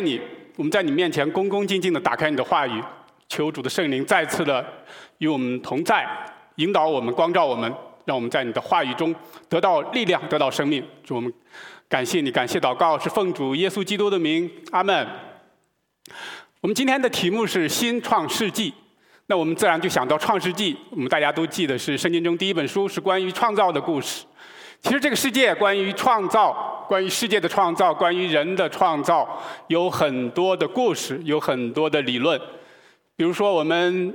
你，我们在你面前恭恭敬敬的打开你的话语，求主的圣灵再次的与我们同在，引导我们，光照我们，让我们在你的话语中得到力量，得到生命。主我们感谢你，感谢祷告是奉主耶稣基督的名，阿门。我们今天的题目是新创世纪，那我们自然就想到创世纪，我们大家都记得是圣经中第一本书，是关于创造的故事。其实这个世界关于创造，关于世界的创造，关于人的创造，有很多的故事，有很多的理论。比如说，我们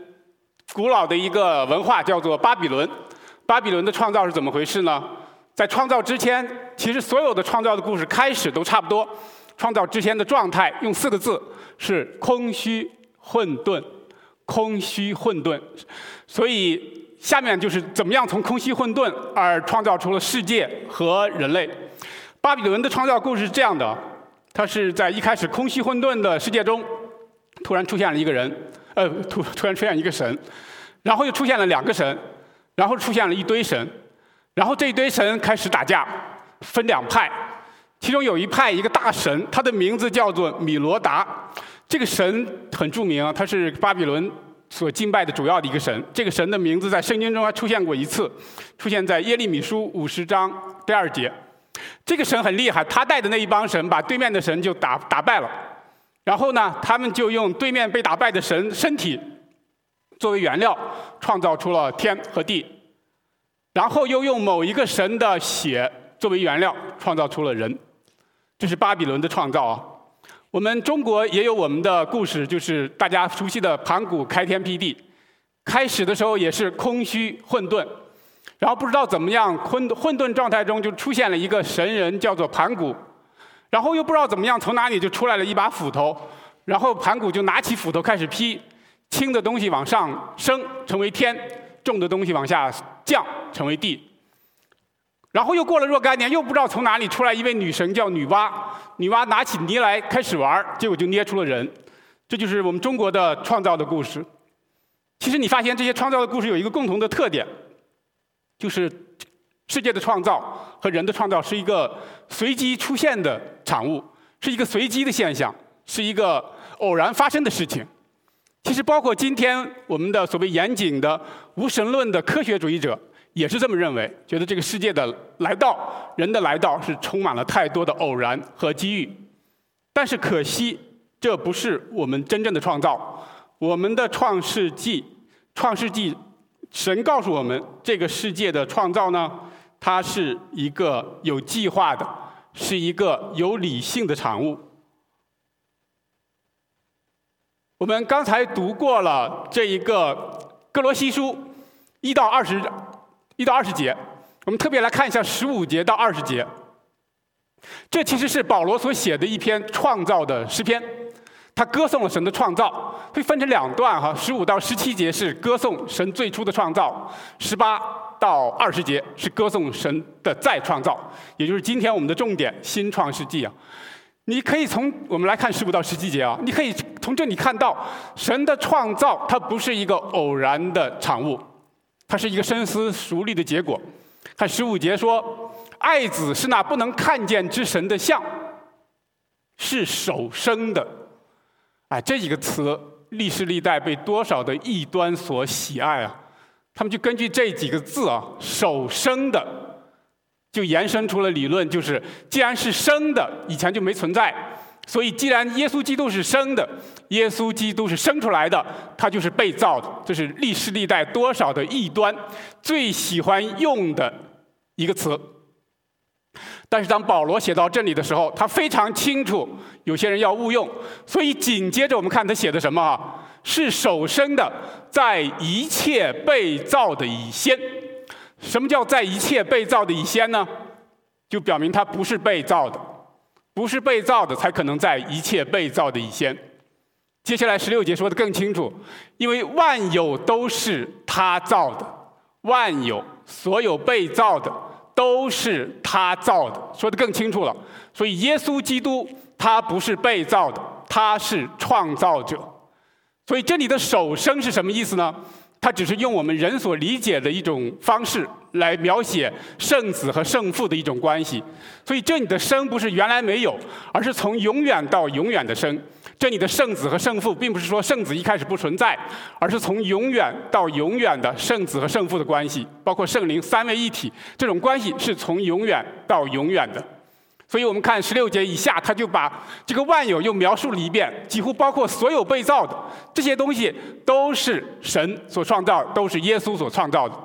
古老的一个文化叫做巴比伦。巴比伦的创造是怎么回事呢？在创造之前，其实所有的创造的故事开始都差不多。创造之前的状态用四个字是空虚混沌，空虚混沌。所以。下面就是怎么样从空虚混沌而创造出了世界和人类。巴比伦的创造故事是这样的：它是在一开始空虚混沌的世界中，突然出现了一个人，呃，突突然出现一个神，然后又出现了两个神，然后出现了一堆神，然后这一堆神开始打架，分两派，其中有一派一个大神，他的名字叫做米罗达，这个神很著名啊，他是巴比伦。所敬拜的主要的一个神，这个神的名字在圣经中还出现过一次，出现在耶利米书五十章第二节。这个神很厉害，他带的那一帮神把对面的神就打打败了，然后呢，他们就用对面被打败的神身体作为原料，创造出了天和地，然后又用某一个神的血作为原料，创造出了人。这是巴比伦的创造啊。我们中国也有我们的故事，就是大家熟悉的盘古开天辟地。开始的时候也是空虚混沌，然后不知道怎么样混混沌状态中就出现了一个神人，叫做盘古。然后又不知道怎么样从哪里就出来了一把斧头，然后盘古就拿起斧头开始劈，轻的东西往上升成为天，重的东西往下降成为地。然后又过了若干年，又不知道从哪里出来一位女神，叫女娲。女娲拿起泥来开始玩结果就捏出了人。这就是我们中国的创造的故事。其实你发现这些创造的故事有一个共同的特点，就是世界的创造和人的创造是一个随机出现的产物，是一个随机的现象，是一个偶然发生的事情。其实包括今天我们的所谓严谨的无神论的科学主义者。也是这么认为，觉得这个世界的来到，人的来到是充满了太多的偶然和机遇。但是可惜，这不是我们真正的创造。我们的创世纪，创世纪，神告诉我们，这个世界的创造呢，它是一个有计划的，是一个有理性的产物。我们刚才读过了这一个哥罗西书一到二十章。一到二十节，我们特别来看一下十五节到二十节。这其实是保罗所写的一篇创造的诗篇，他歌颂了神的创造，会分成两段哈。十五到十七节是歌颂神最初的创造，十八到二十节是歌颂神的再创造，也就是今天我们的重点新创世纪啊。你可以从我们来看十五到十七节啊，你可以从这里看到神的创造，它不是一个偶然的产物。它是一个深思熟虑的结果。看十五节说：“爱子是那不能看见之神的像，是手生的。”哎，这几个词历世历代被多少的异端所喜爱啊！他们就根据这几个字啊，“手生的”，就延伸出了理论，就是既然是生的，以前就没存在。所以，既然耶稣基督是生的，耶稣基督是生出来的，他就是被造的。这是历世历代多少的异端最喜欢用的一个词。但是，当保罗写到这里的时候，他非常清楚有些人要误用，所以紧接着我们看他写的什么啊？是首生的，在一切被造的以先。什么叫在一切被造的以先呢？就表明他不是被造的。不是被造的，才可能在一切被造的以先。接下来十六节说的更清楚，因为万有都是他造的，万有所有被造的都是他造的，说的更清楚了。所以耶稣基督他不是被造的，他是创造者。所以这里的首生是什么意思呢？它只是用我们人所理解的一种方式来描写圣子和圣父的一种关系。所以这里的生不是原来没有，而是从永远到永远的生。这里的圣子和圣父，并不是说圣子一开始不存在，而是从永远到永远的圣子和圣父的关系，包括圣灵三位一体这种关系是从永远到永远的。所以我们看十六节以下，他就把这个万有又描述了一遍，几乎包括所有被造的这些东西都是神所创造，都是耶稣所创造的。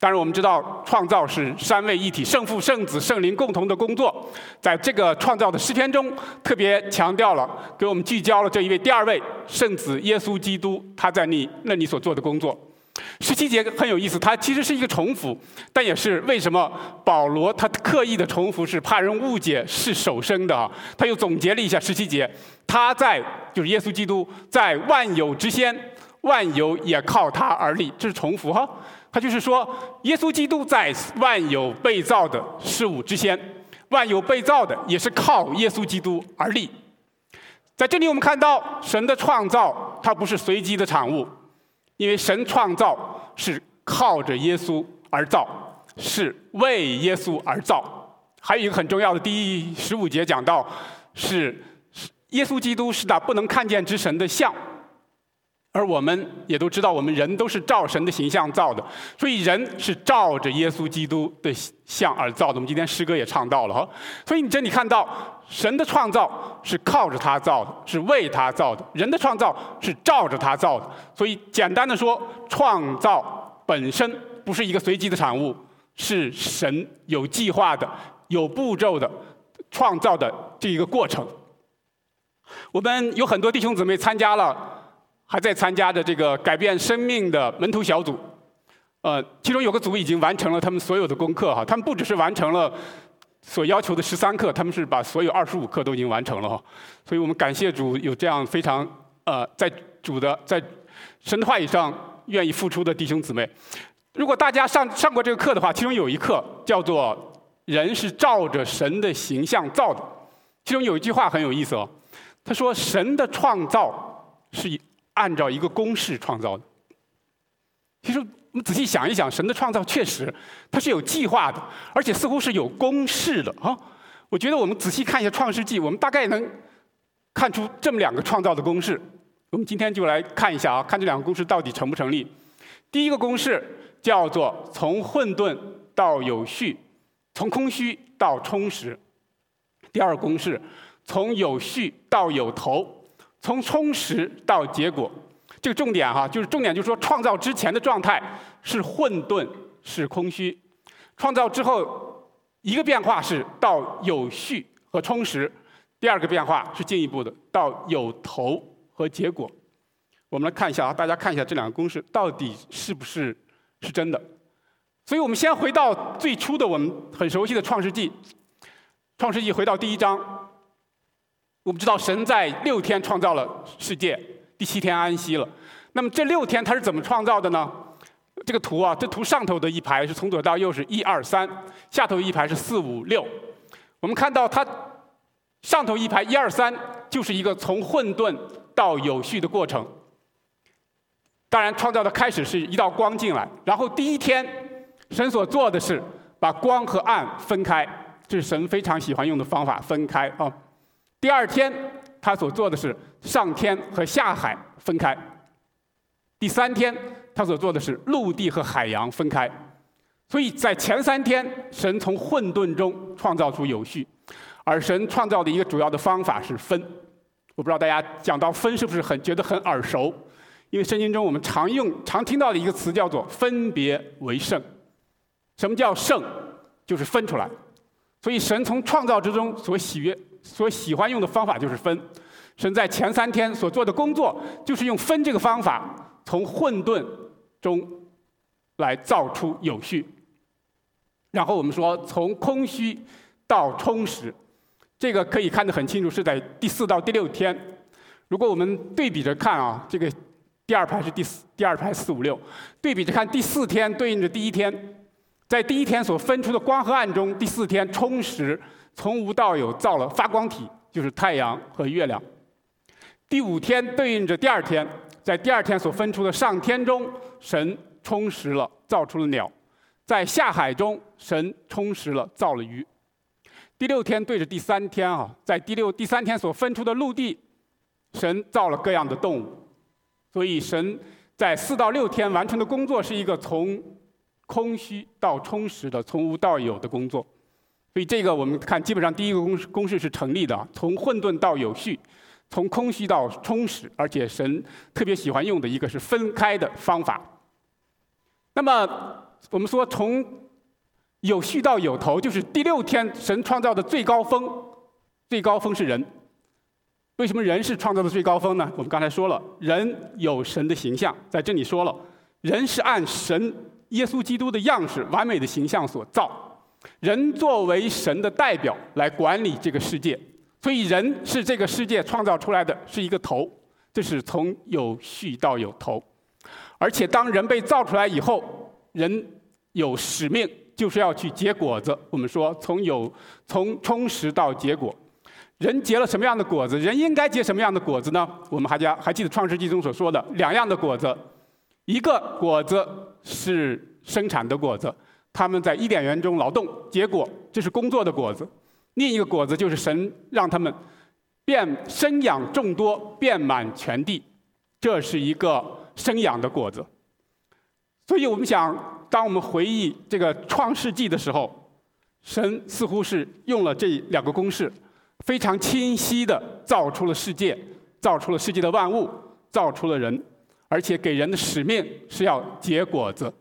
当然，我们知道创造是三位一体，圣父、圣子、圣灵共同的工作。在这个创造的诗篇中，特别强调了，给我们聚焦了这一位第二位圣子耶稣基督他在你那里所做的工作。十七节很有意思，它其实是一个重复，但也是为什么保罗他刻意的重复，是怕人误解是首生的啊。他又总结了一下十七节，他在就是耶稣基督在万有之先，万有也靠他而立，这是重复哈。他就是说，耶稣基督在万有被造的事物之先，万有被造的也是靠耶稣基督而立。在这里，我们看到神的创造，它不是随机的产物，因为神创造是靠着耶稣而造，是为耶稣而造。还有一个很重要的，第十五节讲到，是耶稣基督是那不能看见之神的像。而我们也都知道，我们人都是照神的形象造的，所以人是照着耶稣基督的像而造的。我们今天诗歌也唱到了哈，所以你这里看到神的创造是靠着他造的，是为他造的；人的创造是照着他造的。所以简单的说，创造本身不是一个随机的产物，是神有计划的、有步骤的创造的这一个过程。我们有很多弟兄姊妹参加了。还在参加着这个改变生命的门徒小组，呃，其中有个组已经完成了他们所有的功课哈，他们不只是完成了所要求的十三课，他们是把所有二十五课都已经完成了，所以我们感谢主有这样非常呃在主的在神的话语上愿意付出的弟兄姊妹。如果大家上上过这个课的话，其中有一课叫做“人是照着神的形象造的”，其中有一句话很有意思哦，他说：“神的创造是以。”按照一个公式创造的。其实我们仔细想一想，神的创造确实它是有计划的，而且似乎是有公式的啊。我觉得我们仔细看一下《创世纪》，我们大概能看出这么两个创造的公式。我们今天就来看一下啊，看这两个公式到底成不成立。第一个公式叫做从混沌到有序，从空虚到充实。第二个公式从有序到有头。从充实到结果，这个重点哈，就是重点就是说，创造之前的状态是混沌，是空虚；创造之后，一个变化是到有序和充实，第二个变化是进一步的到有头和结果。我们来看一下啊，大家看一下这两个公式到底是不是是真的。所以我们先回到最初的我们很熟悉的《创世纪》，《创世纪》回到第一章。我们知道神在六天创造了世界，第七天安息了。那么这六天他是怎么创造的呢？这个图啊，这图上头的一排是从左到右是一二三，下头一排是四五六。我们看到它上头一排一二三就是一个从混沌到有序的过程。当然，创造的开始是一道光进来，然后第一天神所做的是把光和暗分开，这是神非常喜欢用的方法，分开啊。第二天，他所做的是上天和下海分开；第三天，他所做的是陆地和海洋分开。所以在前三天，神从混沌中创造出有序，而神创造的一个主要的方法是分。我不知道大家讲到分是不是很觉得很耳熟？因为圣经中我们常用、常听到的一个词叫做“分别为圣”。什么叫圣？就是分出来。所以神从创造之中所喜悦。所喜欢用的方法就是分，神在前三天所做的工作就是用分这个方法，从混沌中来造出有序。然后我们说从空虚到充实，这个可以看得很清楚，是在第四到第六天。如果我们对比着看啊，这个第二排是第四，第二排四五六，对比着看第四天对应着第一天，在第一天所分出的光和暗中，第四天充实。从无到有造了发光体，就是太阳和月亮。第五天对应着第二天，在第二天所分出的上天中，神充实了，造出了鸟；在下海中，神充实了，造了鱼。第六天对着第三天啊，在第六、第三天所分出的陆地，神造了各样的动物。所以神在四到六天完成的工作是一个从空虚到充实的、从无到有的工作。所以这个我们看，基本上第一个公式公式是成立的：从混沌到有序，从空虚到充实。而且神特别喜欢用的一个是分开的方法。那么我们说从。有序到有头，就是第六天神创造的最高峰，最高峰是人。为什么人是创造的最高峰呢？我们刚才说了，人有神的形象，在这里说了，人是按神耶稣基督的样式、完美的形象所造，人作为神的代表来管理这个世界，所以人是这个世界创造出来的是一个头，这是从有序到有头，而且当人被造出来以后，人有使命。就是要去结果子。我们说，从有从充实到结果，人结了什么样的果子？人应该结什么样的果子呢？我们还家还记得《创世纪》中所说的两样的果子，一个果子是生产的果子，他们在伊甸园中劳动结果，这是工作的果子；另一个果子就是神让他们变生养众多，遍满全地，这是一个生养的果子。所以我们想。当我们回忆这个创世纪的时候，神似乎是用了这两个公式，非常清晰的造出了世界，造出了世界的万物，造出了人，而且给人的使命是要结果子。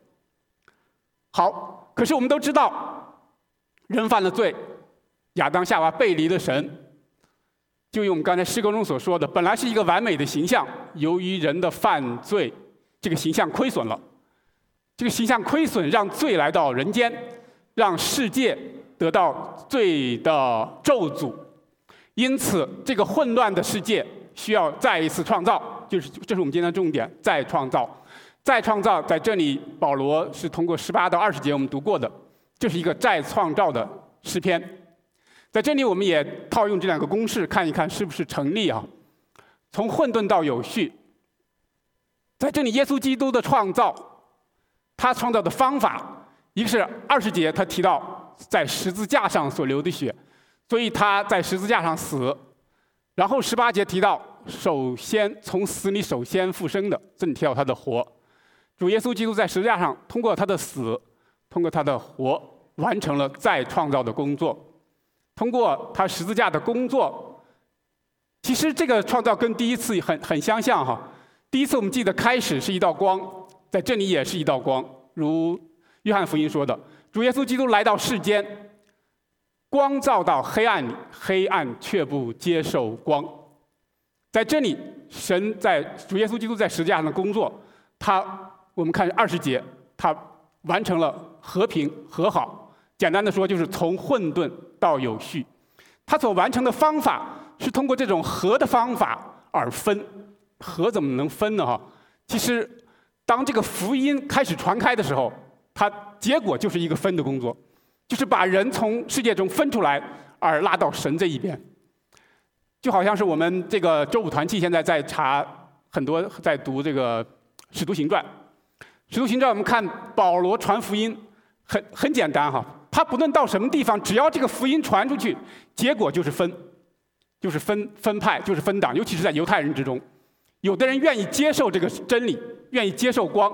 好，可是我们都知道，人犯了罪，亚当夏娃背离了神。就用我们刚才诗歌中所说的，本来是一个完美的形象，由于人的犯罪，这个形象亏损了。这个形象亏损，让罪来到人间，让世界得到罪的咒诅。因此，这个混乱的世界需要再一次创造，就是这是我们今天的重点：再创造，再创造。在这里，保罗是通过十八到二十节我们读过的，这是一个再创造的诗篇。在这里，我们也套用这两个公式，看一看是不是成立啊？从混沌到有序，在这里，耶稣基督的创造。他创造的方法，一个是二十节，他提到在十字架上所流的血，所以他在十字架上死。然后十八节提到，首先从死里首先复生的，这里提到他的活。主耶稣基督在十字架上通过他的死，通过他的活，完成了再创造的工作。通过他十字架的工作，其实这个创造跟第一次很很相像哈。第一次我们记得开始是一道光。在这里也是一道光，如约翰福音说的，主耶稣基督来到世间，光照到黑暗里，黑暗却不接受光。在这里，神在主耶稣基督在十字架上的工作，他我们看二十节，他完成了和平和好。简单的说，就是从混沌到有序。他所完成的方法是通过这种和的方法而分。和怎么能分呢？哈，其实。当这个福音开始传开的时候，它结果就是一个分的工作，就是把人从世界中分出来，而拉到神这一边。就好像是我们这个周五团契现在在查很多，在读这个《使徒行传》。《使徒行传》我们看保罗传福音，很很简单哈，他不论到什么地方，只要这个福音传出去，结果就是分，就是分分派，就是分党，尤其是在犹太人之中。有的人愿意接受这个真理，愿意接受光，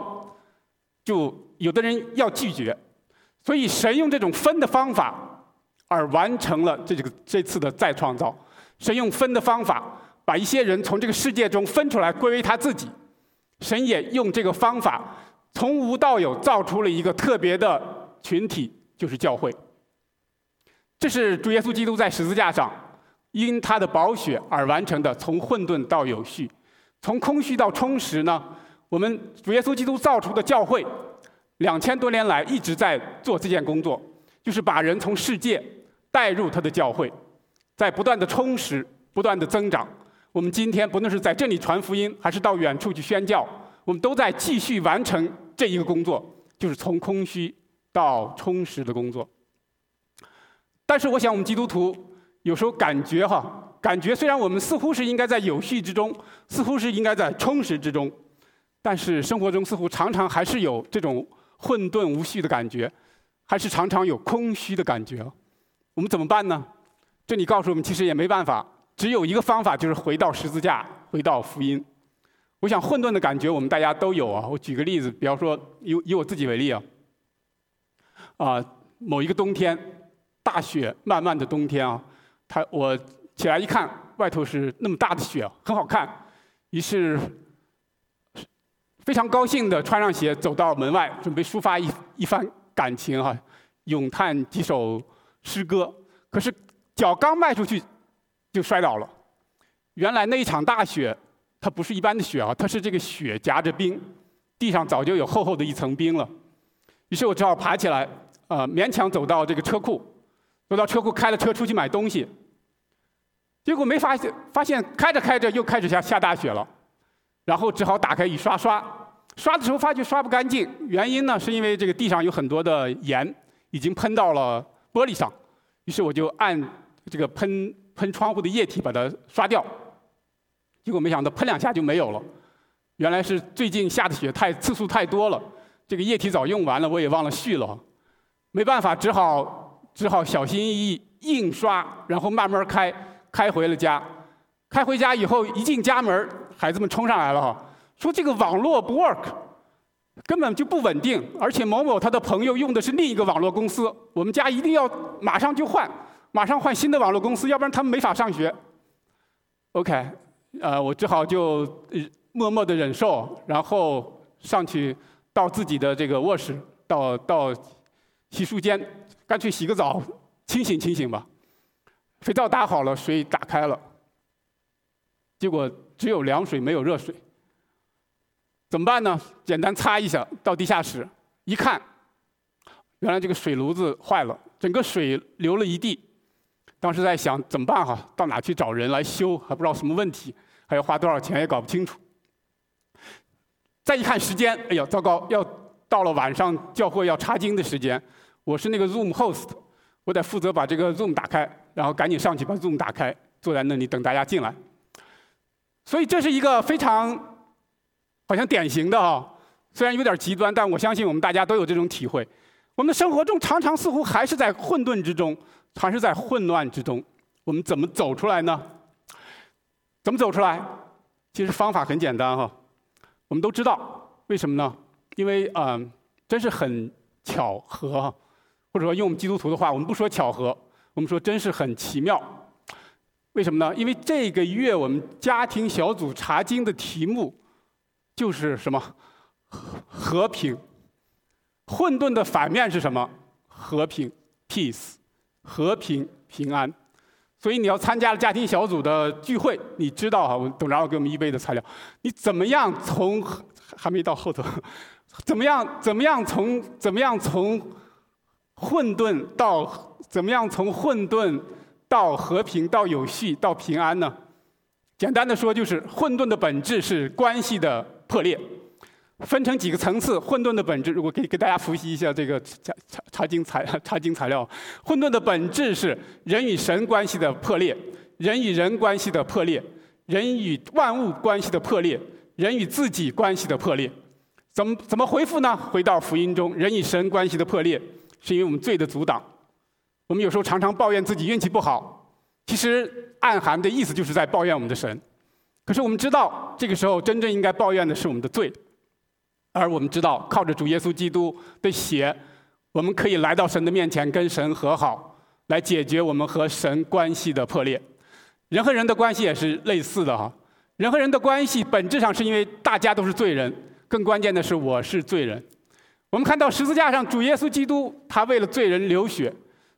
就有的人要拒绝。所以神用这种分的方法，而完成了这个这次的再创造。神用分的方法，把一些人从这个世界中分出来，归为他自己。神也用这个方法，从无到有，造出了一个特别的群体，就是教会。这是主耶稣基督在十字架上因他的宝血而完成的，从混沌到有序。从空虚到充实呢？我们主耶稣基督造出的教会，两千多年来一直在做这件工作，就是把人从世界带入他的教会，在不断的充实、不断的增长。我们今天不论是在这里传福音，还是到远处去宣教，我们都在继续完成这一个工作，就是从空虚到充实的工作。但是，我想我们基督徒有时候感觉哈。感觉虽然我们似乎是应该在有序之中，似乎是应该在充实之中，但是生活中似乎常常还是有这种混沌无序的感觉，还是常常有空虚的感觉。我们怎么办呢？这里告诉我们，其实也没办法，只有一个方法，就是回到十字架，回到福音。我想混沌的感觉我们大家都有啊。我举个例子，比方说以以我自己为例啊，啊，某一个冬天，大雪漫漫的冬天啊，他我起来一看，外头是那么大的雪，很好看，于是非常高兴的穿上鞋走到门外，准备抒发一一番感情哈，咏叹几首诗歌。可是脚刚迈出去，就摔倒了。原来那一场大雪。它不是一般的雪啊，它是这个雪夹着冰，地上早就有厚厚的一层冰了。于是我只好爬起来，呃，勉强走到这个车库，走到车库开了车出去买东西。结果没发现，发现开着开着又开始下下大雪了，然后只好打开雨刷刷，刷的时候发觉刷不干净，原因呢是因为这个地上有很多的盐已经喷到了玻璃上，于是我就按这个喷喷窗户的液体把它刷掉。结果没想到喷两下就没有了，原来是最近下的雪太次数太多了，这个液体早用完了，我也忘了续了，没办法，只好只好小心翼翼硬刷，然后慢慢开，开回了家。开回家以后一进家门，孩子们冲上来了哈，说这个网络不 work，根本就不稳定，而且某某他的朋友用的是另一个网络公司，我们家一定要马上就换，马上换新的网络公司，要不然他们没法上学。OK。呃，我只好就默默的忍受，然后上去到自己的这个卧室，到到洗漱间，干脆洗个澡，清醒清醒吧。肥皂打好了，水打开了，结果只有凉水没有热水，怎么办呢？简单擦一下，到地下室一看，原来这个水炉子坏了，整个水流了一地。当时在想怎么办哈？到哪去找人来修？还不知道什么问题，还要花多少钱也搞不清楚。再一看时间，哎呀，糟糕，要到了晚上教会要插经的时间。我是那个 Zoom host，我得负责把这个 Zoom 打开，然后赶紧上去把 Zoom 打开，坐在那里等大家进来。所以这是一个非常好像典型的啊，虽然有点极端，但我相信我们大家都有这种体会。我们的生活中常常似乎还是在混沌之中。还是在混乱之中，我们怎么走出来呢？怎么走出来？其实方法很简单哈，我们都知道，为什么呢？因为啊，真是很巧合，或者说用我们基督徒的话，我们不说巧合，我们说真是很奇妙。为什么呢？因为这个月我们家庭小组查经的题目就是什么？和平。混沌的反面是什么？和平，peace。和平平安，所以你要参加了家庭小组的聚会，你知道哈，董长老给我们预备的材料，你怎么样从还没到后头，怎么样怎么样从怎么样从混沌到怎么样从混沌到和平到有序到平安呢？简单的说，就是混沌的本质是关系的破裂。分成几个层次，混沌的本质，如果给给大家复习一下这个 查查查经材 查经材料，混沌的本质是人与神关系的破裂，人与人关系的破裂，人与万物关系的破裂，人与自己关系的破裂。怎么怎么回复呢？回到福音中，人与神关系的破裂，是因为我们罪的阻挡。我们有时候常常抱怨自己运气不好，其实暗含的意思就是在抱怨我们的神。可是我们知道，这个时候真正应该抱怨的是我们的罪。而我们知道，靠着主耶稣基督的血，我们可以来到神的面前，跟神和好，来解决我们和神关系的破裂。人和人的关系也是类似的哈。人和人的关系本质上是因为大家都是罪人，更关键的是我是罪人。我们看到十字架上主耶稣基督，他为了罪人流血，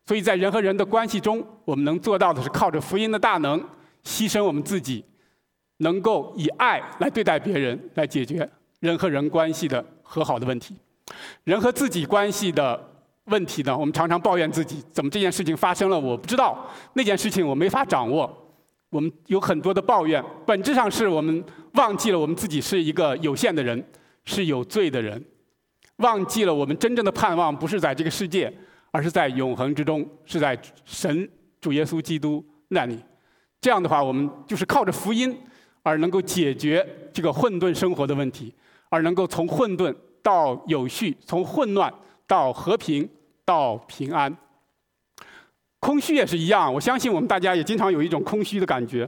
所以在人和人的关系中，我们能做到的是靠着福音的大能，牺牲我们自己，能够以爱来对待别人，来解决。人和人关系的和好的问题，人和自己关系的问题呢？我们常常抱怨自己，怎么这件事情发生了，我不知道那件事情我没法掌握。我们有很多的抱怨，本质上是我们忘记了我们自己是一个有限的人，是有罪的人，忘记了我们真正的盼望不是在这个世界，而是在永恒之中，是在神主耶稣基督那里。这样的话，我们就是靠着福音而能够解决这个混沌生活的问题。而能够从混沌到有序，从混乱到和平到平安。空虚也是一样，我相信我们大家也经常有一种空虚的感觉。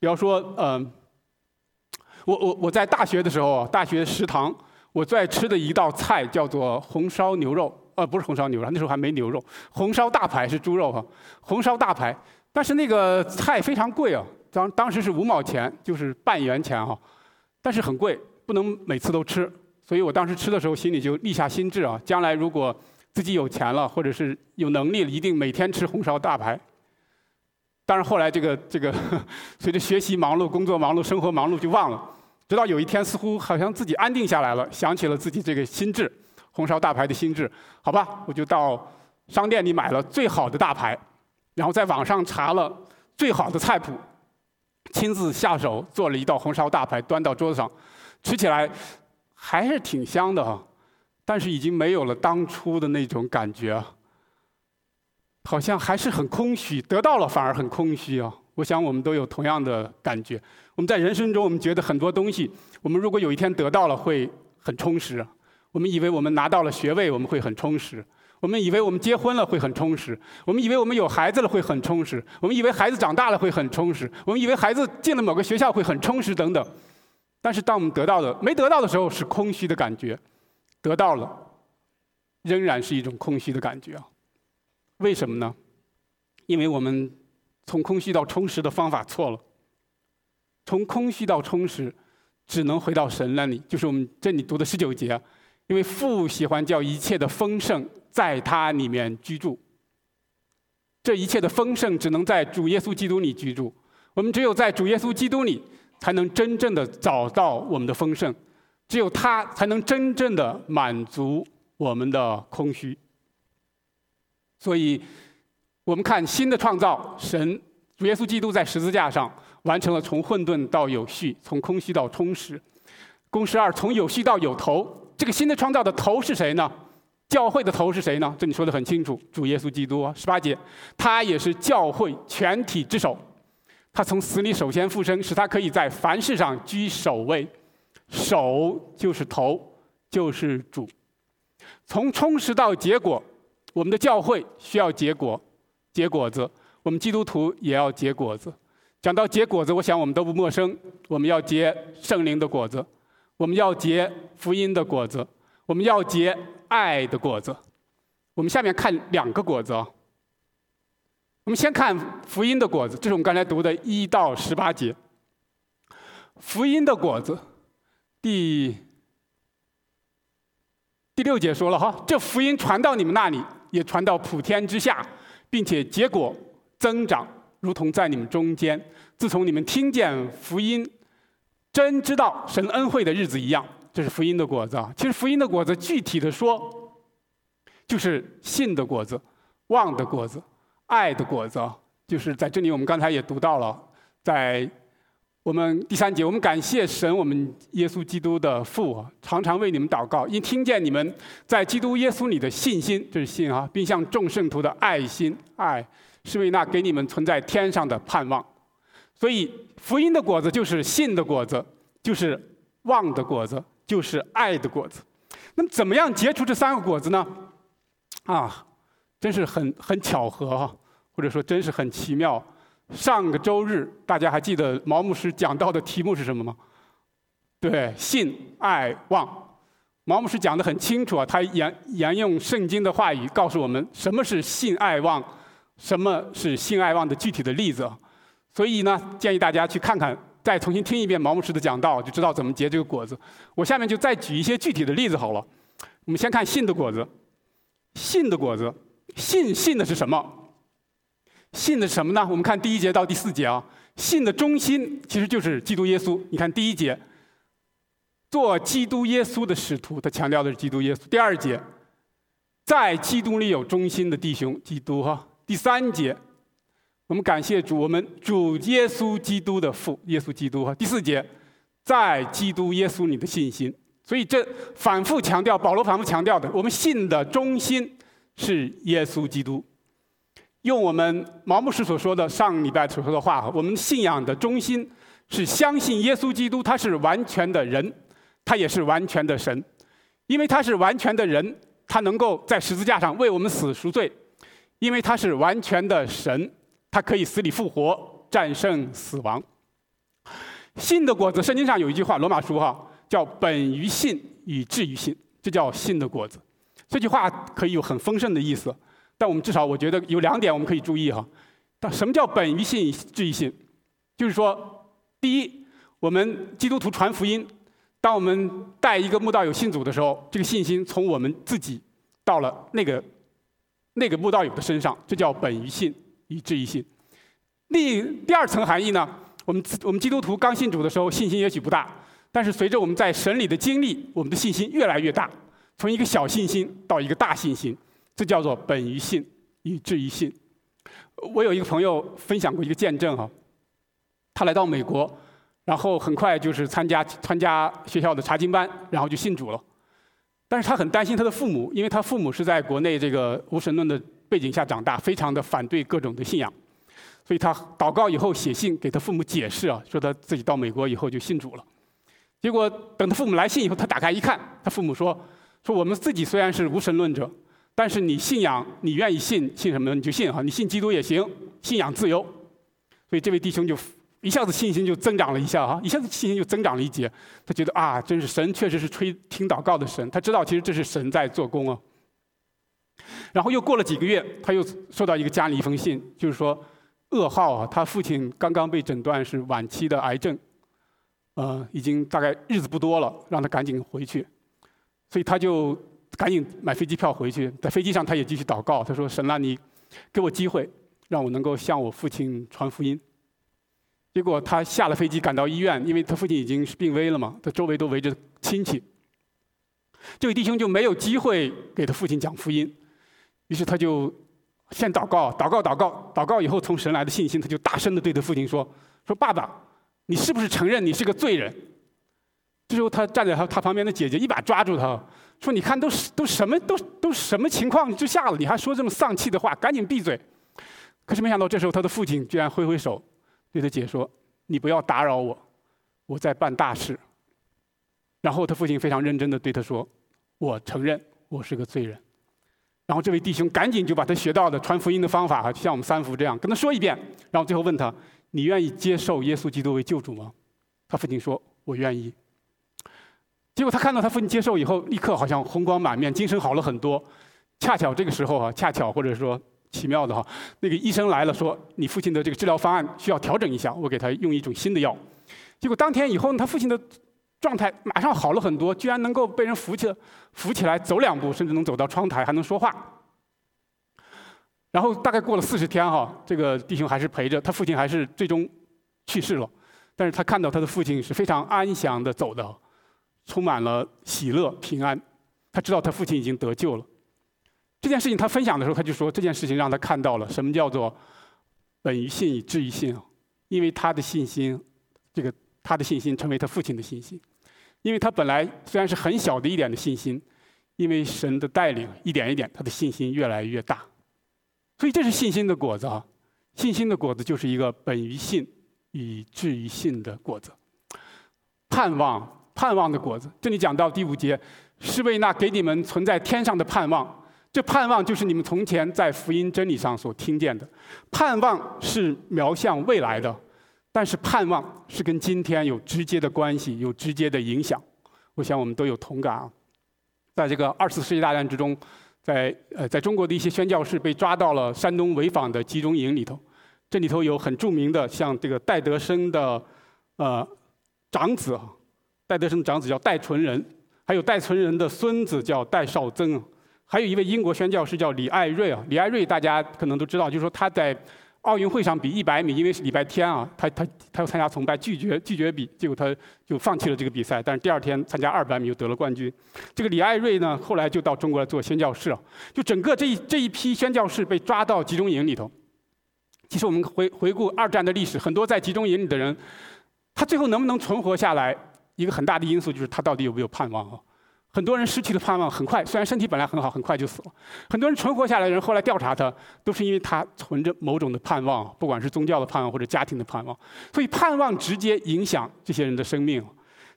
比方说，嗯，我我我在大学的时候，大学食堂我最爱吃的一道菜叫做红烧牛肉，呃，不是红烧牛肉，那时候还没牛肉，红烧大排是猪肉哈，红烧大排，但是那个菜非常贵啊，当当时是五毛钱，就是半元钱哈，但是很贵，不能每次都吃，所以我当时吃的时候心里就立下心志啊，将来如果自己有钱了，或者是有能力了，一定每天吃红烧大排。但是后来这个这个 随着学习忙碌、工作忙碌、生活忙碌就忘了，直到有一天似乎好像自己安定下来了，想起了自己这个心智，红烧大排的心智。好吧，我就到商店里买了最好的大排，然后在网上查了最好的菜谱，亲自下手做了一道红烧大排，端到桌子上，吃起来还是挺香的哈。但是已经没有了当初的那种感觉，好像还是很空虚。得到了反而很空虚啊！我想我们都有同样的感觉。我们在人生中，我们觉得很多东西，我们如果有一天得到了，会很充实。我们以为我们拿到了学位，我们会很充实；我们以为我们结婚了会很充实；我们以为我们有孩子了会很充实；我们以为孩子长大了会很充实；我们以为孩子进了某个学校会很充实等等。但是当我们得到的没得到的时候，是空虚的感觉。得到了，仍然是一种空虚的感觉啊！为什么呢？因为我们从空虚到充实的方法错了。从空虚到充实，只能回到神那里，就是我们这里读的十九节。因为父喜欢叫一切的丰盛在他里面居住，这一切的丰盛只能在主耶稣基督里居住。我们只有在主耶稣基督里，才能真正的找到我们的丰盛。只有他才能真正的满足我们的空虚。所以，我们看新的创造，神主耶稣基督在十字架上完成了从混沌到有序，从空虚到充实。公式二，从有序到有头。这个新的创造的头是谁呢？教会的头是谁呢？这你说的很清楚，主耶稣基督。十八节，他也是教会全体之首。他从死里首先复生，使他可以在凡事上居首位。首就是头，就是主。从充实到结果，我们的教会需要结果，结果子。我们基督徒也要结果子。讲到结果子，我想我们都不陌生。我们要结圣灵的果子，我们要结福音的果子，我们要结爱的果子。我们下面看两个果子啊。我们先看福音的果子，这是我们刚才读的一到十八节。福音的果子。第第六节说了哈，这福音传到你们那里，也传到普天之下，并且结果增长，如同在你们中间。自从你们听见福音，真知道神恩惠的日子一样，这是福音的果子啊。其实福音的果子，具体的说，就是信的果子、望的果子、爱的果子。就是在这里，我们刚才也读到了，在。我们第三节，我们感谢神，我们耶稣基督的父，常常为你们祷告，因听见你们在基督耶稣里的信心，这是信啊，并向众圣徒的爱心，爱是为那给你们存在天上的盼望。所以福音的果子就是信的果子，就是望的果子，就是爱的果子。那么怎么样结出这三个果子呢？啊，真是很很巧合哈，或者说真是很奇妙。上个周日，大家还记得毛牧师讲到的题目是什么吗？对，信、爱、望。毛牧师讲的很清楚啊，他沿沿用圣经的话语告诉我们什么是信、爱、望，什么是信、爱、望的具体的例子。所以呢，建议大家去看看，再重新听一遍毛牧师的讲道，就知道怎么结这个果子。我下面就再举一些具体的例子好了。我们先看信的果子，信的果子，信信的是什么？信的什么呢？我们看第一节到第四节啊，信的中心其实就是基督耶稣。你看第一节，做基督耶稣的使徒，他强调的是基督耶稣。第二节，在基督里有中心的弟兄，基督哈。第三节，我们感谢主，我们主耶稣基督的父，耶稣基督哈。第四节，在基督耶稣里的信心。所以这反复强调，保罗反复强调的，我们信的中心是耶稣基督。用我们毛牧师所说的上礼拜所说的话，我们信仰的中心是相信耶稣基督，他是完全的人，他也是完全的神，因为他是完全的人，他能够在十字架上为我们死赎罪；因为他是完全的神，他可以死里复活，战胜死亡。信的果子，圣经上有一句话，罗马书哈叫“本于信，以至于信”，这叫信的果子。这句话可以有很丰盛的意思，但我们至少我觉得有两点我们可以注意哈。但什么叫“本于信，至于信”？就是说，第一，我们基督徒传福音。当我们带一个慕道友信主的时候，这个信心从我们自己到了那个那个慕道友的身上，这叫本于信，以至于信。另第二层含义呢，我们我们基督徒刚信主的时候，信心也许不大，但是随着我们在神里的经历，我们的信心越来越大，从一个小信心到一个大信心，这叫做本于信，以至于信。我有一个朋友分享过一个见证哈，他来到美国。然后很快就是参加参加学校的查经班，然后就信主了。但是他很担心他的父母，因为他父母是在国内这个无神论的背景下长大，非常的反对各种的信仰。所以他祷告以后写信给他父母解释啊，说他自己到美国以后就信主了。结果等他父母来信以后，他打开一看，他父母说：“说我们自己虽然是无神论者，但是你信仰，你愿意信信什么你就信哈，你信基督也行，信仰自由。”所以这位弟兄就。一下子信心就增长了一下哈，一下子信心就增长了一截。他觉得啊，真是神确实是吹听祷告的神。他知道其实这是神在做工啊。然后又过了几个月，他又收到一个家里一封信，就是说噩耗啊，他父亲刚刚被诊断是晚期的癌症，呃，已经大概日子不多了，让他赶紧回去。所以他就赶紧买飞机票回去，在飞机上他也继续祷告，他说：“神啊，你给我机会，让我能够向我父亲传福音。”结果他下了飞机赶到医院，因为他父亲已经是病危了嘛，他周围都围着亲戚。这位弟兄就没有机会给他父亲讲福音，于是他就先祷告，祷告，祷告，祷告以后从神来的信心，他就大声的对他父亲说：“说爸爸，你是不是承认你是个罪人？”这时候他站在他他旁边的姐姐一把抓住他，说：“你看都都什么都都什么情况之下了，你还说这么丧气的话，赶紧闭嘴！”可是没想到这时候他的父亲居然挥挥手。对他姐说：“你不要打扰我，我在办大事。”然后他父亲非常认真的对他说：“我承认我是个罪人。”然后这位弟兄赶紧就把他学到的传福音的方法，就像我们三福这样跟他说一遍。然后最后问他：“你愿意接受耶稣基督为救主吗？”他父亲说：“我愿意。”结果他看到他父亲接受以后，立刻好像红光满面，精神好了很多。恰巧这个时候啊，恰巧或者说。奇妙的哈，那个医生来了，说你父亲的这个治疗方案需要调整一下，我给他用一种新的药。结果当天以后，他父亲的状态马上好了很多，居然能够被人扶起扶起来走两步，甚至能走到窗台，还能说话。然后大概过了四十天哈，这个弟兄还是陪着他父亲，还是最终去世了。但是他看到他的父亲是非常安详的走的，充满了喜乐平安。他知道他父亲已经得救了。这件事情他分享的时候，他就说这件事情让他看到了什么叫做本于信以至于信，啊。因为他的信心，这个他的信心成为他父亲的信心，因为他本来虽然是很小的一点的信心，因为神的带领，一点一点他的信心越来越大，所以这是信心的果子啊，信心的果子就是一个本于信以至于信的果子，盼望盼望的果子。这里讲到第五节，是为那给你们存在天上的盼望。这盼望就是你们从前在福音真理上所听见的，盼望是瞄向未来的，但是盼望是跟今天有直接的关系，有直接的影响。我想我们都有同感啊。在这个二次世界大战之中，在呃在中国的一些宣教士被抓到了山东潍坊的集中营里头，这里头有很著名的，像这个戴德生的呃长子啊，戴德生的长子叫戴纯仁，还有戴纯仁的孙子叫戴绍曾。还有一位英国宣教师叫李爱瑞啊，李爱瑞大家可能都知道，就是说他在奥运会上比一百米，因为是礼拜天啊，他他他要参加崇拜，拒绝拒绝比，结果他就放弃了这个比赛。但是第二天参加二百米又得了冠军。这个李爱瑞呢，后来就到中国来做宣教士啊。就整个这一这一批宣教士被抓到集中营里头。其实我们回回顾二战的历史，很多在集中营里的人，他最后能不能存活下来，一个很大的因素就是他到底有没有盼望啊。很多人失去了盼望，很快，虽然身体本来很好，很快就死了。很多人存活下来的人，后来调查他，都是因为他存着某种的盼望，不管是宗教的盼望或者家庭的盼望。所以盼望直接影响这些人的生命。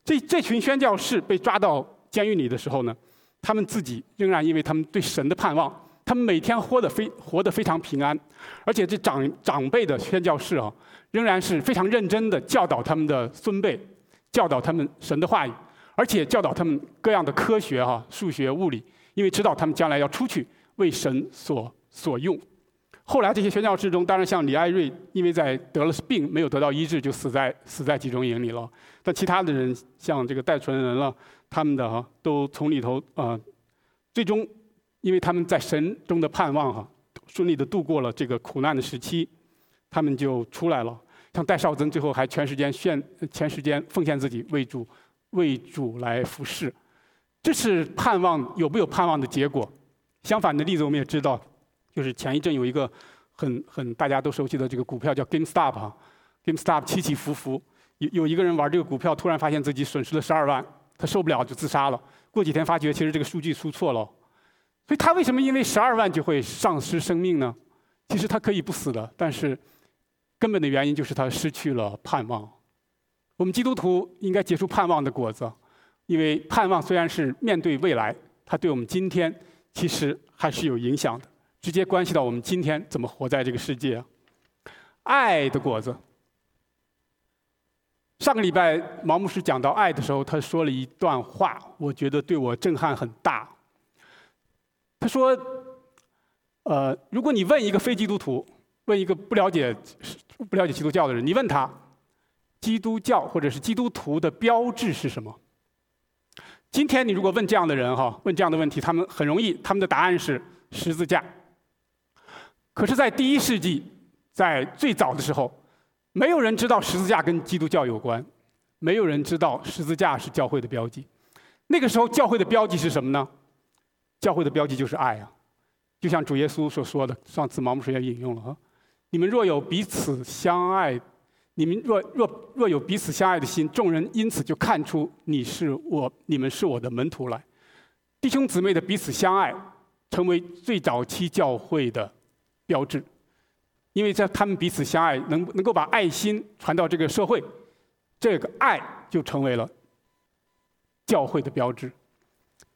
这这群宣教士被抓到监狱里的时候呢，他们自己仍然因为他们对神的盼望，他们每天活得非活得非常平安，而且这长长辈的宣教士啊，仍然是非常认真的教导他们的孙辈，教导他们神的话语，而且教导他们各样的科学哈，数学、物理，因为知道他们将来要出去为神所所用。后来这些宣教士中，当然像李艾瑞，因为在得了病没有得到医治，就死在死在集中营里了。但其他的人，像这个戴纯仁了，他们的哈都从里头啊，最终因为他们在神中的盼望哈，顺利的度过了这个苦难的时期，他们就出来了。像戴少增最后还全时间献全时间奉献自己为主为主来服侍，这是盼望有没有盼望的结果？相反的例子我们也知道。就是前一阵有一个很很大家都熟悉的这个股票叫 GameStop 哈，GameStop 起起伏伏，有有一个人玩这个股票，突然发现自己损失了十二万，他受不了就自杀了。过几天发觉其实这个数据出错了，所以他为什么因为十二万就会丧失生命呢？其实他可以不死的，但是根本的原因就是他失去了盼望。我们基督徒应该结出盼望的果子，因为盼望虽然是面对未来，它对我们今天其实还是有影响的。直接关系到我们今天怎么活在这个世界。爱的果子。上个礼拜毛牧师讲到爱的时候，他说了一段话，我觉得对我震撼很大。他说：“呃，如果你问一个非基督徒，问一个不了解不了解基督教的人，你问他，基督教或者是基督徒的标志是什么？今天你如果问这样的人哈，问这样的问题，他们很容易，他们的答案是十字架。”可是，在第一世纪，在最早的时候，没有人知道十字架跟基督教有关，没有人知道十字架是教会的标记。那个时候，教会的标记是什么呢？教会的标记就是爱啊！就像主耶稣所说的，上次毛姆师也引用了啊：“你们若有彼此相爱，你们若若若有彼此相爱的心，众人因此就看出你是我，你们是我的门徒来。弟兄姊妹的彼此相爱，成为最早期教会的。”标志，因为在他们彼此相爱，能能够把爱心传到这个社会，这个爱就成为了教会的标志。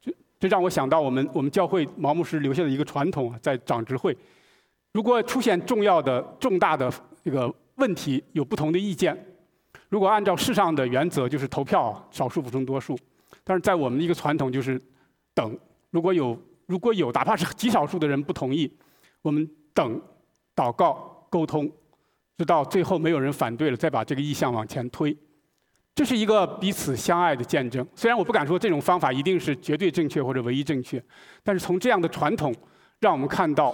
这这让我想到我们我们教会毛牧师留下的一个传统啊，在长执会，如果出现重要的重大的这个问题，有不同的意见，如果按照世上的原则就是投票，少数服从多数，但是在我们的一个传统就是等，如果有如果有哪怕是极少数的人不同意，我们。等，祷告沟通，直到最后没有人反对了，再把这个意向往前推，这是一个彼此相爱的见证。虽然我不敢说这种方法一定是绝对正确或者唯一正确，但是从这样的传统，让我们看到，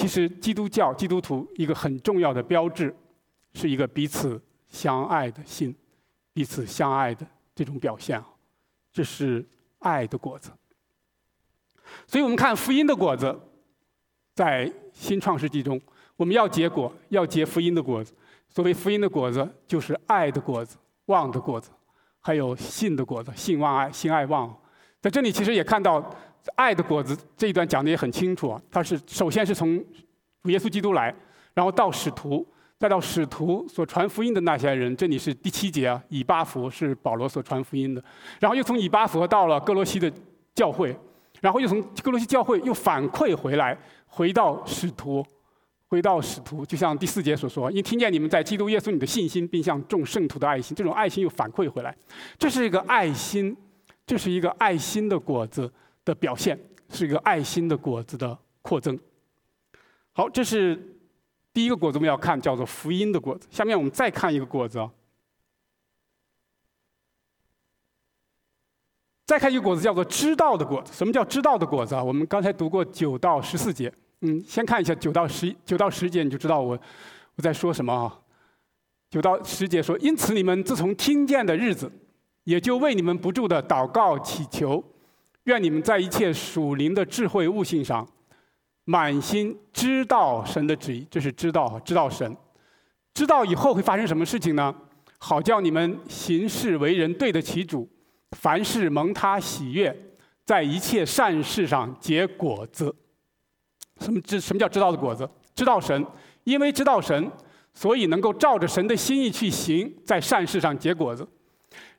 其实基督教基督徒一个很重要的标志，是一个彼此相爱的心，彼此相爱的这种表现啊，这是爱的果子。所以我们看福音的果子。在新创世纪中，我们要结果，要结福音的果子。所谓福音的果子，就是爱的果子、望的果子，还有信的果子，信望爱，信爱望。在这里，其实也看到爱的果子这一段讲的也很清楚啊。它是首先是从耶稣基督来，然后到使徒，再到使徒所传福音的那些人。这里是第七节啊，以巴弗是保罗所传福音的，然后又从以巴弗到了哥罗西的教会，然后又从哥罗西教会又反馈回来。回到使徒，回到使徒，就像第四节所说，因听见你们在基督耶稣里的信心，并向众圣徒的爱心，这种爱心又反馈回来，这是一个爱心，这是一个爱心的果子的表现，是一个爱心的果子的扩增。好，这是第一个果子，我们要看叫做福音的果子。下面我们再看一个果子。再看一个果子，叫做知道的果子。什么叫知道的果子啊？我们刚才读过九到十四节，嗯，先看一下九到十九到十节，你就知道我我在说什么啊。九到十节说：“因此你们自从听见的日子，也就为你们不住的祷告祈求，愿你们在一切属灵的智慧悟性上，满心知道神的旨意。这是知道，知道神，知道以后会发生什么事情呢？好叫你们行事为人对得起主。”凡事蒙他喜悦，在一切善事上结果子。什么知什么叫知道的果子？知道神，因为知道神，所以能够照着神的心意去行，在善事上结果子。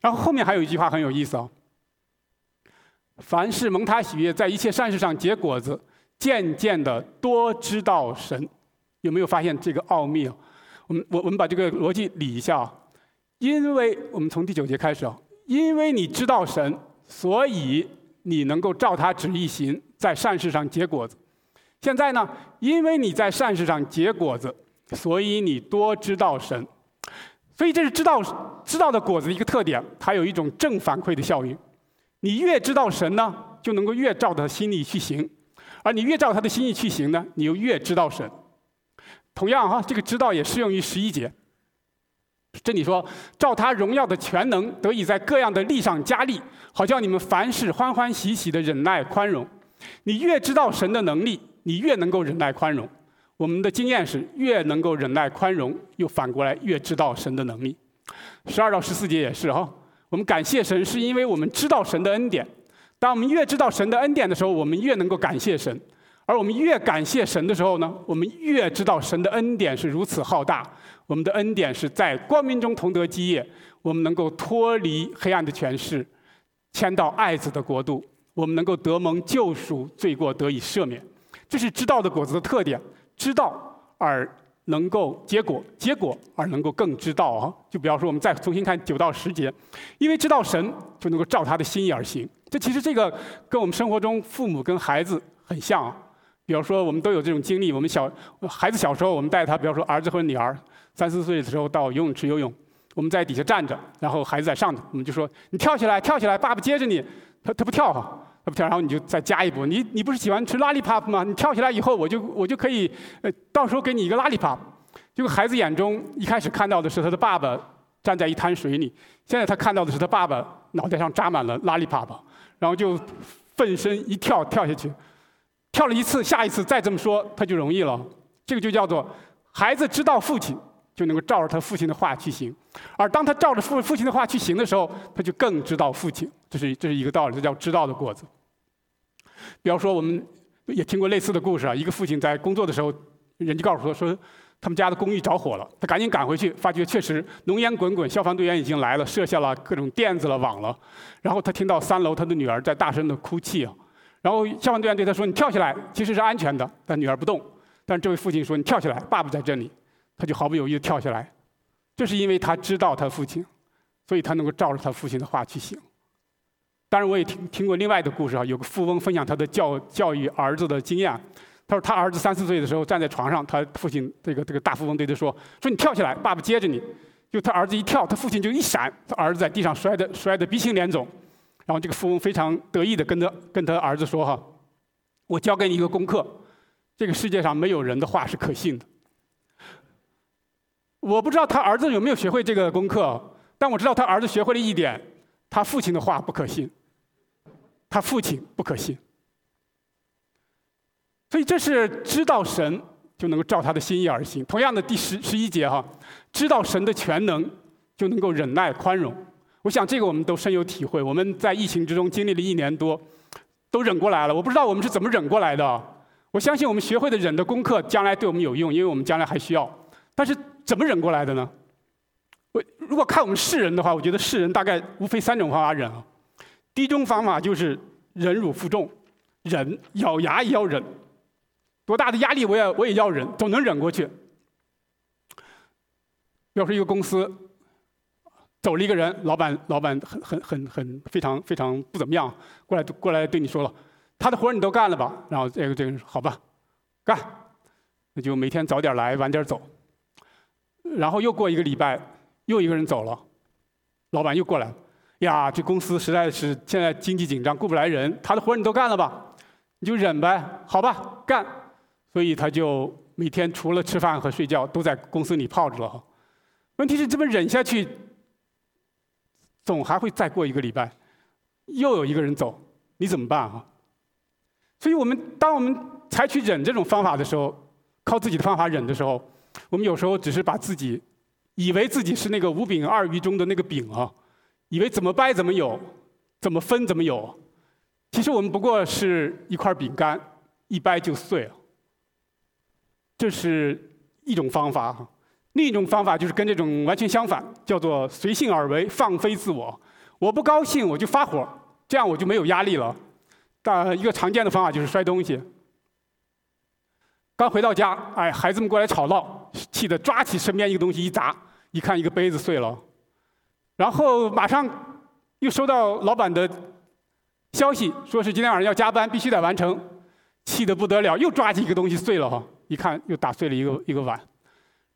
然后后面还有一句话很有意思啊：凡是蒙他喜悦，在一切善事上结果子，渐渐的多知道神。有没有发现这个奥秘啊？我们我我们把这个逻辑理一下啊。因为我们从第九节开始啊，因为你知道神，所以你能够照他旨意行，在善事上结果子。现在呢，因为你在善事上结果子，所以你多知道神。所以这是知道知道的果子的一个特点，它有一种正反馈的效应。你越知道神呢，就能够越照他的心意去行；而你越照他的心意去行呢，你又越知道神。同样哈，这个知道也适用于十一节。这里说，照他荣耀的全能，得以在各样的力上加力，好叫你们凡事欢欢喜喜的忍耐宽容。你越知道神的能力，你越能够忍耐宽容。我们的经验是，越能够忍耐宽容，又反过来越知道神的能力。十二到十四节也是哈，我们感谢神，是因为我们知道神的恩典。当我们越知道神的恩典的时候，我们越能够感谢神。而我们越感谢神的时候呢，我们越知道神的恩典是如此浩大。我们的恩典是在光明中同得基业，我们能够脱离黑暗的权势，迁到爱子的国度。我们能够得蒙救赎，罪过得以赦免。这是知道的果子的特点：知道而能够结果，结果而能够更知道啊！就比方说，我们再重新看九到十节，因为知道神，就能够照他的心意而行。这其实这个跟我们生活中父母跟孩子很像啊。比方说，我们都有这种经历。我们小孩子小时候，我们带他，比方说儿子或者女儿，三四岁的时候到游泳池游泳，我们在底下站着，然后孩子在上头，我们就说：“你跳起来，跳起来，爸爸接着你。”他他不跳哈，跳然后你就再加一步。你你不是喜欢吃拉力啪吗？你跳起来以后，我就我就可以，呃，到时候给你一个拉力 pop。结果孩子眼中一开始看到的是他的爸爸站在一滩水里，现在他看到的是他爸爸脑袋上扎满了拉力 pop，然后就奋身一跳跳下去。跳了一次，下一次再这么说，他就容易了。这个就叫做孩子知道父亲，就能够照着他父亲的话去行。而当他照着父父亲的话去行的时候，他就更知道父亲。这是这是一个道理，这叫知道的果子。比方说，我们也听过类似的故事啊。一个父亲在工作的时候，人家告诉他说，他们家的公寓着火了。他赶紧赶回去，发觉确实浓烟滚滚，消防队员已经来了，设下了各种垫子了、网了。然后他听到三楼他的女儿在大声的哭泣啊。然后消防队员对他说：“你跳起来，其实是安全的。”但女儿不动。但这位父亲说：“你跳起来，爸爸在这里。”他就毫不犹豫地跳下来。这是因为他知道他父亲，所以他能够照着他父亲的话去行。当然，我也听听过另外的故事啊，有个富翁分享他的教教育儿子的经验。他说他儿子三四岁的时候站在床上，他父亲这个这个大富翁对他说：“说你跳起来，爸爸接着你。”就他儿子一跳，他父亲就一闪，他儿子在地上摔得摔得鼻青脸肿。然后这个富翁非常得意地跟他跟他儿子说：“哈，我教给你一个功课，这个世界上没有人的话是可信的。我不知道他儿子有没有学会这个功课，但我知道他儿子学会了一点：他父亲的话不可信，他父亲不可信。所以这是知道神就能够照他的心意而行。同样的第十十一节哈，知道神的全能就能够忍耐宽容。”我想这个我们都深有体会。我们在疫情之中经历了一年多，都忍过来了。我不知道我们是怎么忍过来的。我相信我们学会的忍的功课，将来对我们有用，因为我们将来还需要。但是怎么忍过来的呢？我如果看我们世人的话，我觉得世人大概无非三种方法忍啊。第一种方法就是忍辱负重，忍，咬牙也要忍，多大的压力我也我也要忍，总能忍过去。要是一个公司。走了一个人，老板，老板很很很很非常非常不怎么样，过来过来对你说了，他的活你都干了吧？然后这个这个好吧，干，那就每天早点来，晚点走。然后又过一个礼拜，又一个人走了，老板又过来了，呀，这公司实在是现在经济紧张，雇不来人，他的活你都干了吧？你就忍呗，好吧，干。所以他就每天除了吃饭和睡觉，都在公司里泡着了。问题是这么忍下去。总还会再过一个礼拜，又有一个人走，你怎么办啊？所以我们当我们采取忍这种方法的时候，靠自己的方法忍的时候，我们有时候只是把自己以为自己是那个五饼二鱼中的那个饼啊，以为怎么掰怎么有，怎么分怎么有。其实我们不过是一块饼干，一掰就碎了。这是一种方法哈。另一种方法就是跟这种完全相反，叫做随性而为，放飞自我。我不高兴我就发火，这样我就没有压力了。但一个常见的方法就是摔东西。刚回到家，哎，孩子们过来吵闹，气得抓起身边一个东西一砸，一看一个杯子碎了，然后马上又收到老板的消息，说是今天晚上要加班，必须得完成，气得不得了，又抓起一个东西碎了哈，一看又打碎了一个一个碗，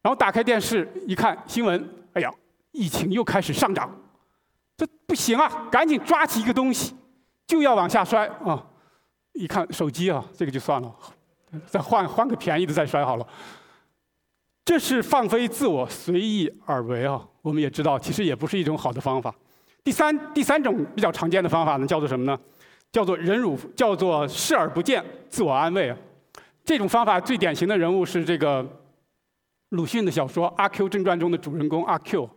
然后打开电视一看新闻，哎呀，疫情又开始上涨，这不行啊，赶紧抓起一个东西就要往下摔啊，一看手机啊，这个就算了。再换换个便宜的再摔好了，这是放飞自我、随意而为啊！我们也知道，其实也不是一种好的方法。第三第三种比较常见的方法呢，叫做什么呢？叫做忍辱，叫做视而不见，自我安慰啊！这种方法最典型的人物是这个鲁迅的小说《阿 Q 正传》中的主人公阿 Q。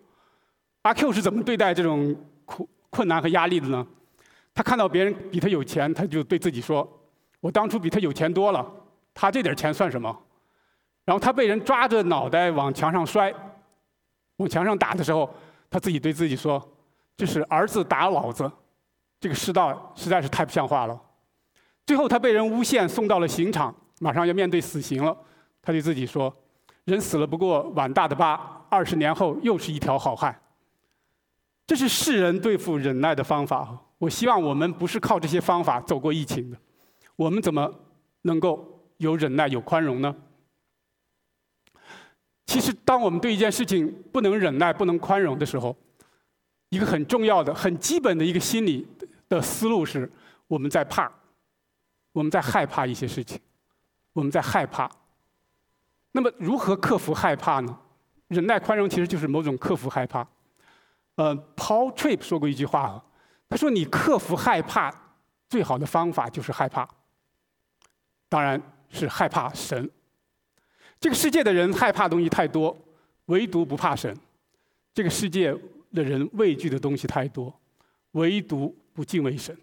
阿 Q 是怎么对待这种困困难和压力的呢？他看到别人比他有钱，他就对自己说：“我当初比他有钱多了。”他这点钱算什么？然后他被人抓着脑袋往墙上摔，往墙上打的时候，他自己对自己说：“这是儿子打老子，这个世道实在是太不像话了。”最后他被人诬陷，送到了刑场，马上要面对死刑了。他对自己说：“人死了不过碗大的疤，二十年后又是一条好汉。”这是世人对付忍耐的方法。我希望我们不是靠这些方法走过疫情的，我们怎么能够？有忍耐，有宽容呢。其实，当我们对一件事情不能忍耐、不能宽容的时候，一个很重要的、很基本的一个心理的思路是：我们在怕，我们在害怕一些事情，我们在害怕。那么，如何克服害怕呢？忍耐、宽容其实就是某种克服害怕。呃，Paul Tripp 说过一句话，他说：“你克服害怕最好的方法就是害怕。”当然。是害怕神。这个世界的人害怕东西太多，唯独不怕神。这个世界的人畏惧的东西太多，唯独不敬畏神。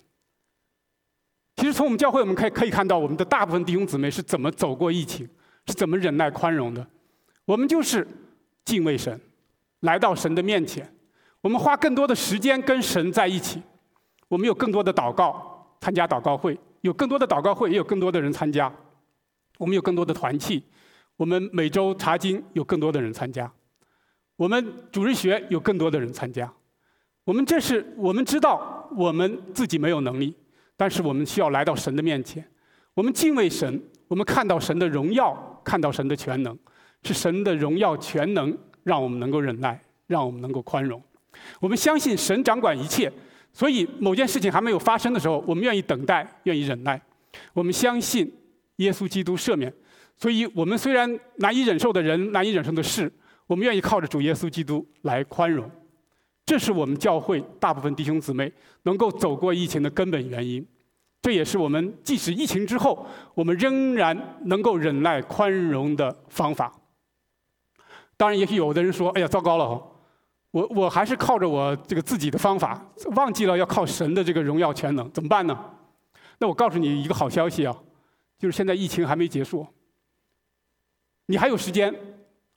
其实从我们教会，我们可以可以看到，我们的大部分弟兄姊妹是怎么走过疫情，是怎么忍耐宽容的。我们就是敬畏神，来到神的面前，我们花更多的时间跟神在一起。我们有更多的祷告，参加祷告会，有更多的祷告会，也有更多的人参加。我们有更多的团契，我们每周查经有更多的人参加，我们主日学有更多的人参加。我们这是我们知道我们自己没有能力，但是我们需要来到神的面前。我们敬畏神，我们看到神的荣耀，看到神的全能，是神的荣耀全能让我们能够忍耐，让我们能够宽容。我们相信神掌管一切，所以某件事情还没有发生的时候，我们愿意等待，愿意忍耐。我们相信。耶稣基督赦免，所以我们虽然难以忍受的人、难以忍受的事，我们愿意靠着主耶稣基督来宽容。这是我们教会大部分弟兄姊妹能够走过疫情的根本原因。这也是我们即使疫情之后，我们仍然能够忍耐宽容的方法。当然，也许有的人说：“哎呀，糟糕了！我我还是靠着我这个自己的方法，忘记了要靠神的这个荣耀全能，怎么办呢？”那我告诉你一个好消息啊！就是现在疫情还没结束，你还有时间，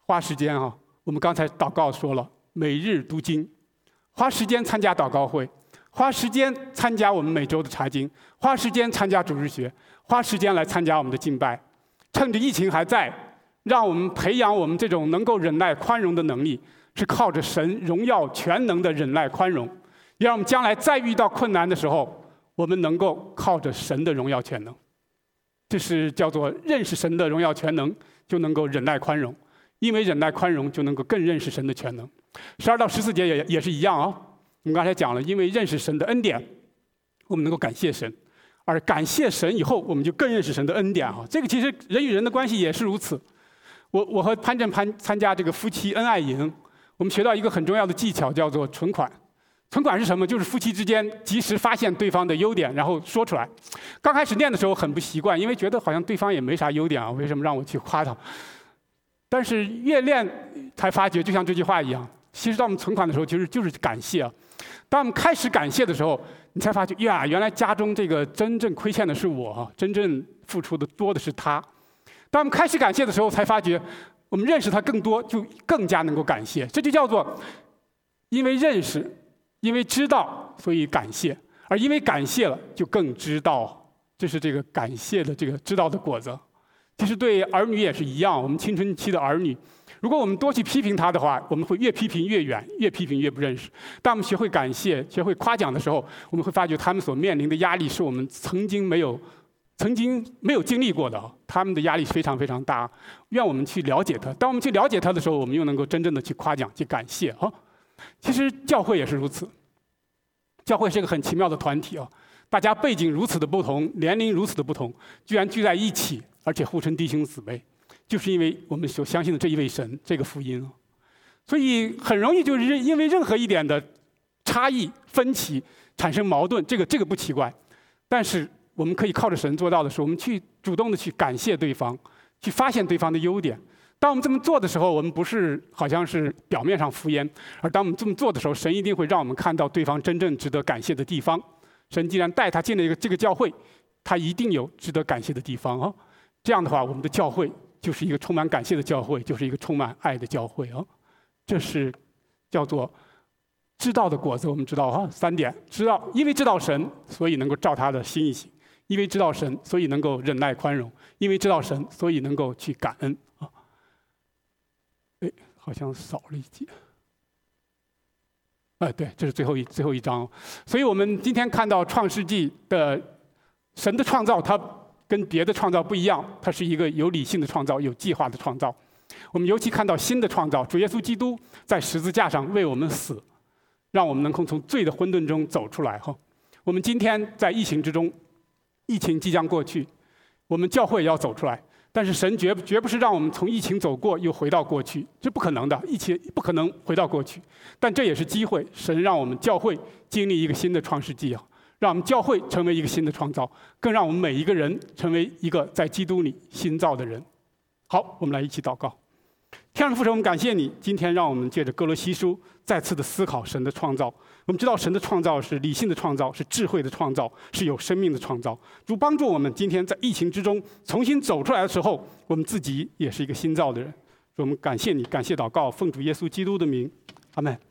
花时间啊！我们刚才祷告说了，每日读经，花时间参加祷告会，花时间参加我们每周的查经，花时间参加主日学，花时间来参加我们的敬拜。趁着疫情还在，让我们培养我们这种能够忍耐宽容的能力，是靠着神荣耀全能的忍耐宽容，也让我们将来再遇到困难的时候，我们能够靠着神的荣耀全能。这是叫做认识神的荣耀全能，就能够忍耐宽容，因为忍耐宽容就能够更认识神的全能。十二到十四节也也是一样啊。我们刚才讲了，因为认识神的恩典，我们能够感谢神，而感谢神以后，我们就更认识神的恩典啊。这个其实人与人的关系也是如此。我我和潘振潘参加这个夫妻恩爱营，我们学到一个很重要的技巧，叫做存款。存款是什么？就是夫妻之间及时发现对方的优点，然后说出来。刚开始念的时候很不习惯，因为觉得好像对方也没啥优点啊，为什么让我去夸他？但是越练才发觉，就像这句话一样，其实当我们存款的时候，其实就是感谢啊。当我们开始感谢的时候，你才发觉呀，原来家中这个真正亏欠的是我，真正付出的多的是他。当我们开始感谢的时候，才发觉我们认识他更多，就更加能够感谢。这就叫做因为认识，因为知道，所以感谢；而因为感谢了，就更知道。这是这个感谢的这个知道的果子。其实对儿女也是一样，我们青春期的儿女，如果我们多去批评他的话，我们会越批评越远，越批评越不认识。当我们学会感谢、学会夸奖的时候，我们会发觉他们所面临的压力是我们曾经没有、曾经没有经历过的。他们的压力非常非常大，愿我们去了解他。当我们去了解他的时候，我们又能够真正的去夸奖、去感谢。啊，其实教会也是如此。教会是一个很奇妙的团体啊，大家背景如此的不同，年龄如此的不同，居然聚在一起。而且互称弟兄姊妹，就是因为我们所相信的这一位神，这个福音所以很容易就是因为任何一点的差异、分歧产生矛盾，这个这个不奇怪。但是我们可以靠着神做到的是，我们去主动的去感谢对方，去发现对方的优点。当我们这么做的时候，我们不是好像是表面上敷衍，而当我们这么做的时候，神一定会让我们看到对方真正值得感谢的地方。神既然带他进了一个这个教会，他一定有值得感谢的地方啊。这样的话，我们的教会就是一个充满感谢的教会，就是一个充满爱的教会啊。这是叫做知道的果子。我们知道哈，三点：知道，因为知道神，所以能够照他的心意行；因为知道神，所以能够忍耐宽容；因为知道神，所以能够去感恩啊。哎，好像少了一节。哎，对，这是最后一最后一章。所以我们今天看到创世纪的神的创造，它。跟别的创造不一样，它是一个有理性的创造，有计划的创造。我们尤其看到新的创造，主耶稣基督在十字架上为我们死，让我们能够从罪的混沌中走出来。哈，我们今天在疫情之中，疫情即将过去，我们教会也要走出来。但是神绝绝不是让我们从疫情走过又回到过去，这不可能的，疫情不可能回到过去。但这也是机会，神让我们教会经历一个新的创世纪啊。让我们教会成为一个新的创造，更让我们每一个人成为一个在基督里新造的人。好，我们来一起祷告。天上父神，我们感谢你，今天让我们借着哥罗西书再次的思考神的创造。我们知道神的创造是理性的创造，是智慧的创造，是有生命的创造。主帮助我们今天在疫情之中重新走出来的时候，我们自己也是一个新造的人。我们感谢你，感谢祷告，奉主耶稣基督的名，阿门。